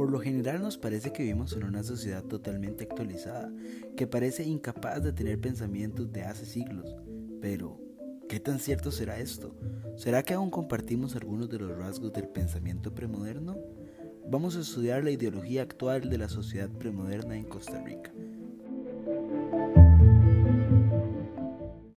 Por lo general nos parece que vivimos en una sociedad totalmente actualizada, que parece incapaz de tener pensamientos de hace siglos. Pero, ¿qué tan cierto será esto? ¿Será que aún compartimos algunos de los rasgos del pensamiento premoderno? Vamos a estudiar la ideología actual de la sociedad premoderna en Costa Rica.